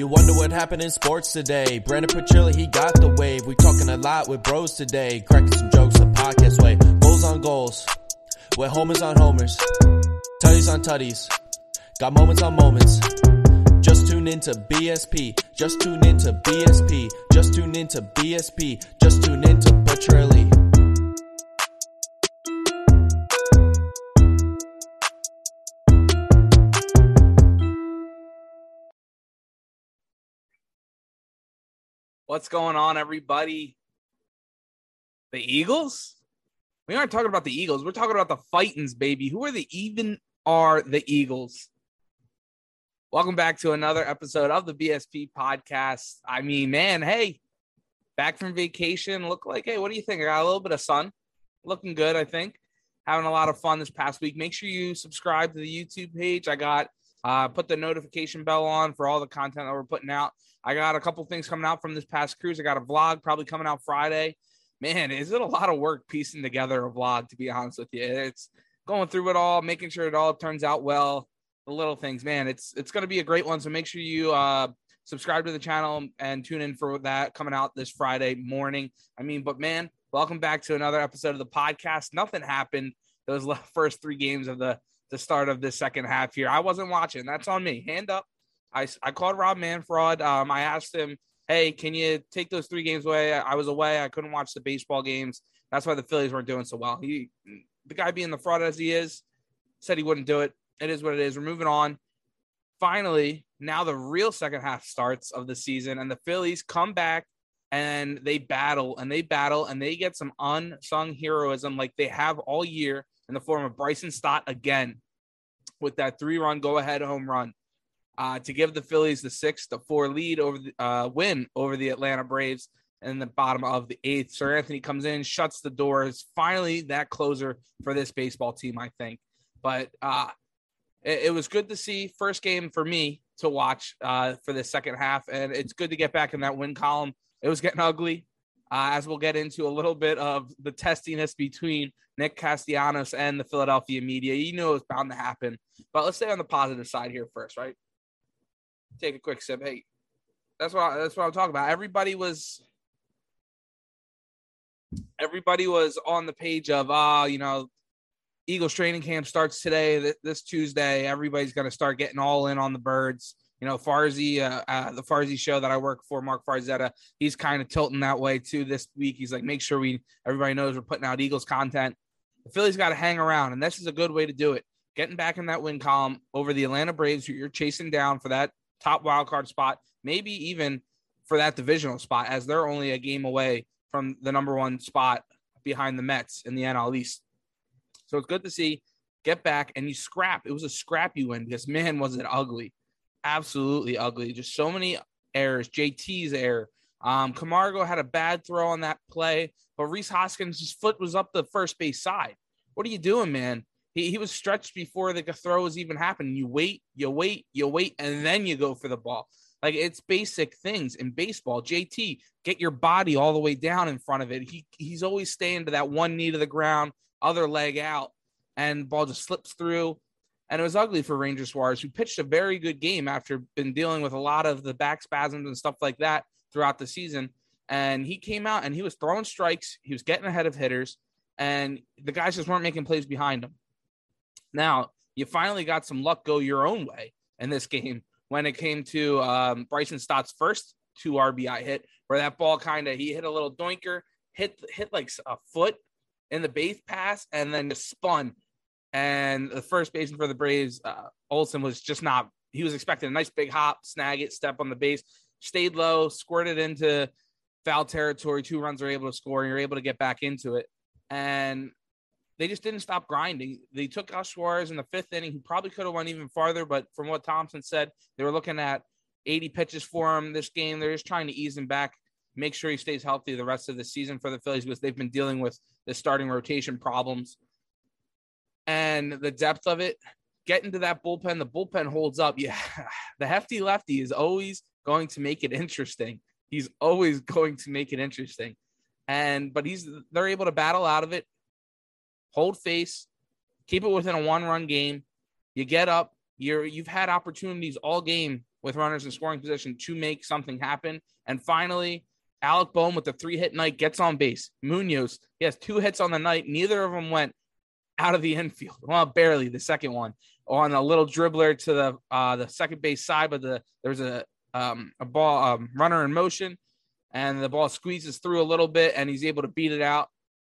you wonder what happened in sports today, Brendan Petrilli, he got the wave. We talking a lot with bros today, cracking some jokes the podcast way. Goals on goals, with homers on homers, tutties on tutties, got moments on moments. Just tune into BSP, just tune into BSP, just tune into BSP, just tune into Petrilli. What's going on, everybody? The Eagles? We aren't talking about the Eagles. We're talking about the Fightins, baby. Who are the even are the Eagles? Welcome back to another episode of the BSP podcast. I mean, man, hey, back from vacation. Look like, hey, what do you think? I got a little bit of sun. Looking good, I think. Having a lot of fun this past week. Make sure you subscribe to the YouTube page. I got uh put the notification bell on for all the content that we're putting out. I got a couple things coming out from this past cruise. I got a vlog probably coming out Friday. Man, is it a lot of work piecing together a vlog, to be honest with you? It's going through it all, making sure it all turns out well. The little things, man. It's it's gonna be a great one. So make sure you uh subscribe to the channel and tune in for that coming out this Friday morning. I mean, but man, welcome back to another episode of the podcast. Nothing happened those first three games of the the start of the second half here. I wasn't watching. That's on me. Hand up. I, I called Rob Manfred. Um, I asked him, hey, can you take those three games away? I was away. I couldn't watch the baseball games. That's why the Phillies weren't doing so well. He, the guy being the fraud as he is, said he wouldn't do it. It is what it is. We're moving on. Finally, now the real second half starts of the season, and the Phillies come back and they battle and they battle and they get some unsung heroism like they have all year in the form of Bryson Stott again with that three run go ahead home run uh, to give the Phillies the six to four lead over the uh, win over the Atlanta Braves in the bottom of the eighth. Seranthony comes in, shuts the doors. Finally, that closer for this baseball team, I think. But uh, it, it was good to see. First game for me to watch uh, for the second half, and it's good to get back in that win column. It was getting ugly, uh, as we'll get into a little bit of the testiness between Nick Castellanos and the Philadelphia media. You knew it was bound to happen, but let's stay on the positive side here first, right? take a quick sip. Hey, that's what I, that's what I'm talking about. Everybody was everybody was on the page of ah, uh, you know, Eagles training camp starts today, this Tuesday. Everybody's going to start getting all in on the birds. You know, Farzy, uh, uh, the Farzy show that I work for, Marc Farzetta, he's kind of tilting that way too this week. He's like, make sure we everybody knows we're putting out Eagles content. The Phillies got to hang around, and this is a good way to do it. Getting back in that win column over the Atlanta Braves, who you're chasing down for that top wild card spot, maybe even for that divisional spot, as they're only a game away from the number one spot behind the Mets in the NL East. So it's good to see get back and you scrap. It was a scrappy win because man, was it ugly, absolutely ugly. Just so many errors. JT's error. Um, Camargo had a bad throw on that play, but Rhys Hoskins' foot was up the first base side. What are you doing, man? He, he was stretched before the throw was even happening. You wait, you wait, you wait, and then you go for the ball. Like it's basic things in baseball. JT, get your body all the way down in front of it. He he's always staying to that one knee to the ground, other leg out, and ball just slips through. And it was ugly for Ranger Suarez, who pitched a very good game after been dealing with a lot of the back spasms and stuff like that throughout the season. And he came out and he was throwing strikes. He was getting ahead of hitters, and the guys just weren't making plays behind him. Now, you finally got some luck go your own way in this game when it came to um, Bryson Stott's first two RBI hit, where that ball kind of he hit a little doinker, hit hit like a foot in the base pass, and then just spun. And the first baseman for the Braves, uh, Olson, was just not. He was expecting a nice big hop, snag it, step on the base, stayed low, squirted into foul territory. Two runs are able to score, and you're able to get back into it. And they just didn't stop grinding. They took out Suarez in the fifth inning. He probably could have went even farther, but from what Thomson said, they were looking at 80 pitches for him this game. They're just trying to ease him back, make sure he stays healthy the rest of the season for the Phillies because they've been dealing with the starting rotation problems. And the depth of it, Get into that bullpen, the bullpen holds up. Yeah, the hefty lefty is always going to make it interesting. He's always going to make it interesting. And but he's they're able to battle out of it hold face, keep it within a one run game. You get up, You're you've had opportunities all game with runners in scoring position to make something happen. And finally, Alec Bohm with the three hit night gets on base. Munoz, he has two hits on the night. Neither of them went out of the infield. Well, barely the second one on a little dribbler to the uh, the second base side, but the there was a um, a ball um, runner in motion, and the ball squeezes through a little bit, and he's able to beat it out.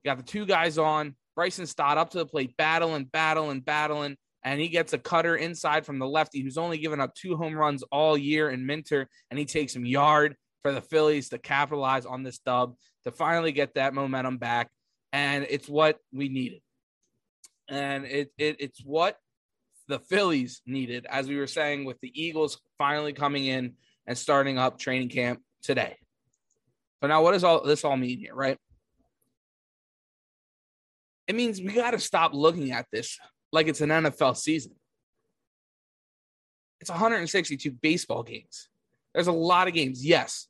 Got the two guys on. Bryson Stott up to the plate, battling, battling, battling, and he gets a cutter inside from the lefty who's only given up two home runs all year in Minter, and he takes him yard for the Phillies to capitalize on this dub to finally get that momentum back. And it's what we needed. And it, it it's what the Phillies needed, as we were saying, with the Eagles finally coming in and starting up training camp today. So now what does all this all mean here, right? It means we got to stop looking at this like it's an NFL season. It's 162 baseball games. There's a lot of games. Yes.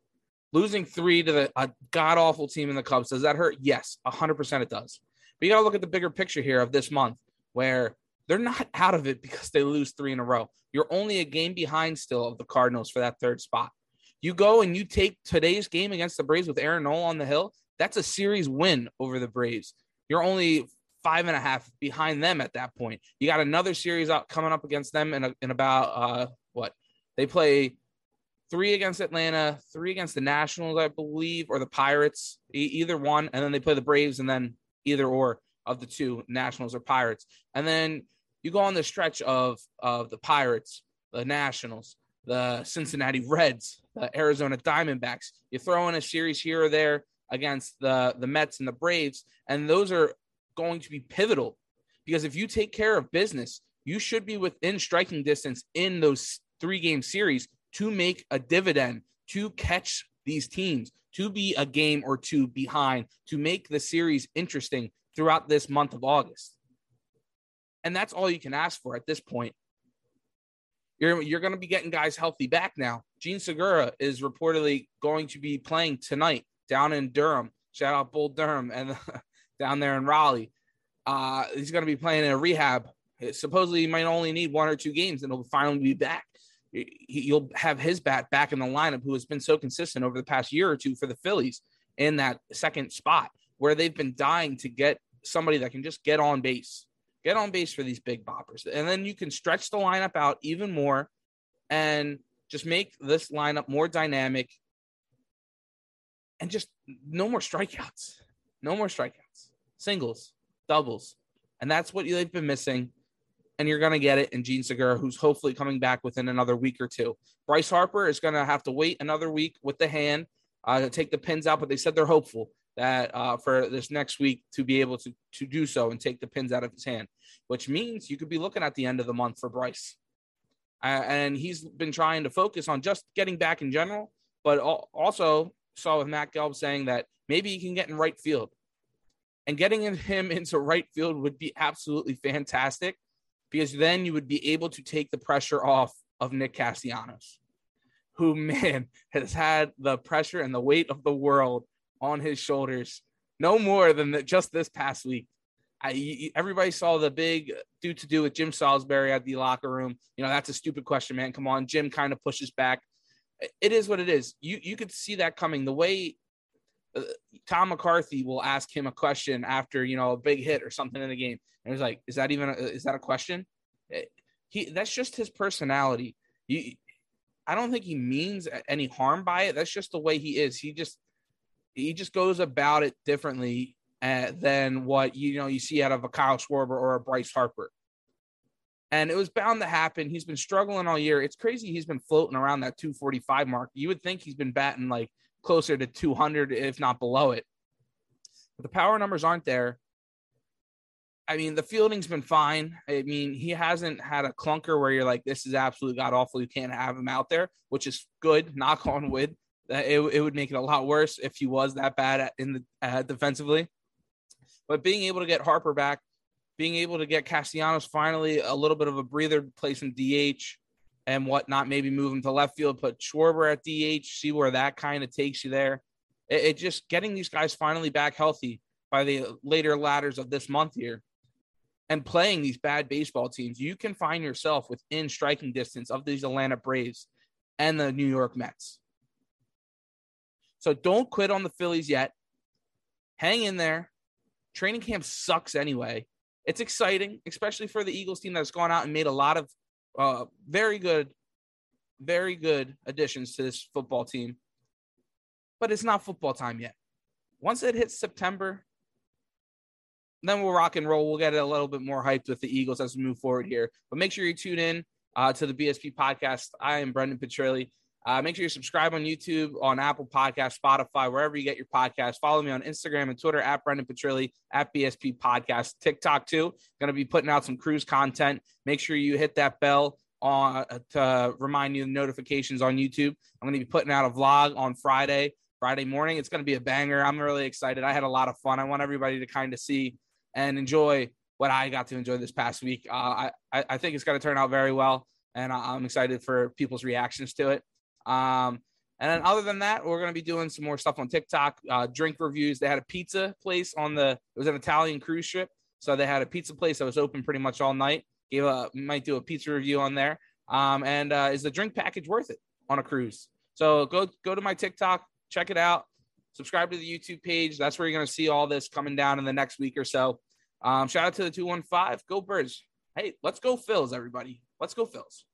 Losing three to the, a god awful team in the Cubs, does that hurt? Yes, 100% it does. But you got to look at the bigger picture here of this month where they're not out of it because they lose three in a row. You're only a game behind still of the Cardinals for that third spot. You go and you take today's game against the Braves with Aaron Nola on the hill. That's a series win over the Braves. You're only five and a half behind them at that point. You got another series out coming up against them in, a, in about uh, what they play three against Atlanta, three against the Nationals, I believe, or the Pirates, e- either one, and then they play the Braves, and then either or of the two, Nationals or Pirates, and then you go on the stretch of of the Pirates, the Nationals, the Cincinnati Reds, the Arizona Diamondbacks. You throw in a series here or there against the the Mets and the Braves, and those are going to be pivotal because if you take care of business, you should be within striking distance in those three game series to make a dividend, to catch these teams, to be a game or two behind, to make the series interesting throughout this month of August. And that's all you can ask for at this point. You're, you're going to be getting guys healthy back now. Jean Segura is reportedly going to be playing tonight down in Durham. Shout out Bull Durham and down there in Raleigh. Uh, he's going to be playing in a rehab. Supposedly, he might only need one or two games, and he'll finally be back you'll have his bat back in the lineup, who has been so consistent over the past year or two for the Phillies in that second spot, where they've been dying to get somebody that can just get on base, get on base for these big boppers, and then you can stretch the lineup out even more, and just make this lineup more dynamic, and just no more strikeouts, no more strikeouts, singles, doubles, and that's what they've been missing and you're going to get it in Jean Segura, who's hopefully coming back within another week or two. Bryce Harper is going to have to wait another week with the hand uh, to take the pins out, but they said they're hopeful that uh, for this next week to be able to to do so and take the pins out of his hand, which means you could be looking at the end of the month for Bryce. Uh, and he's been trying to focus on just getting back in general, but also saw with Matt Gelb saying that maybe he can get in right field. And getting him into right field would be absolutely fantastic because then you would be able to take the pressure off of Nick Castellanos, who, man, has had the pressure and the weight of the world on his shoulders no more than the, just this past week. I, everybody saw the big do to do with Jim Salisbury at the locker room. You know, that's a stupid question, man. Come on. Jim kind of pushes back. It is what it is. You you could see that coming. The way Tom McCarthy will ask him a question after you know a big hit or something in the game, and he's like, "Is that even a, is that a question?" Eh, he that's just his personality. You, I don't think he means any harm by it. That's just the way he is. He just he just goes about it differently uh, than what you know you see out of a Kyle Schwarber or a Bryce Harper. And it was bound to happen. He's been struggling all year. It's crazy. He's been floating around that 245 mark. You would think he's been batting like closer to 200, if not below it. But the power numbers aren't there. I mean, the fielding's been fine. I mean, he hasn't had a clunker where you're like, this is absolutely god awful. You can't have him out there, which is good. Knock on wood. It, it would make it a lot worse if he was that bad at, in the uh, defensively. But being able to get Harper back, being able to get Castellanos finally a little bit of a breather, to play some DH and whatnot, maybe move him to left field, put Schwarber at DH, see where that kind of takes you there. It, it just getting these guys finally back healthy by the later ladders of this month here and playing these bad baseball teams, you can find yourself within striking distance of these Atlanta Braves and the New York Mets. So don't quit on the Phillies yet. Hang in there. Training camp sucks anyway. It's exciting, especially for the Eagles team that's gone out and made a lot of uh, very good, very good additions to this football team. But it's not football time yet. Once it hits September, then we'll rock and roll. We'll get a little bit more hyped with the Eagles as we move forward here. But make sure you tune in uh, to the BSP podcast. I am Brendan Petrilli. Uh, make sure you subscribe on YouTube, on Apple Podcast, Spotify, wherever you get your podcast. Follow me on Instagram and Twitter at Brendan Petrilli, at BSP Podcast, TikTok too. Going to be putting out some cruise content. Make sure you hit that bell on to remind you the notifications on YouTube. I'm going to be putting out a vlog on Friday, Friday morning. It's going to be a banger. I'm really excited. I had a lot of fun. I want everybody to kind of see and enjoy what I got to enjoy this past week. Uh, I I think it's going to turn out very well, and I'm excited for people's reactions to it. Um, and then other than that, we're going to be doing some more stuff on TikTok, uh, drink reviews. They had a pizza place on the, it was an Italian cruise ship. So they had a pizza place that was open pretty much all night. Gave a, might do a pizza review on there. Um, and uh, is the drink package worth it on a cruise? So go, go to my TikTok, check it out, subscribe to the YouTube page. That's where you're going to see all this coming down in the next week or so. Um, shout out to the 215. Go Birds. Hey, let's go Phils, everybody. Let's go Phils.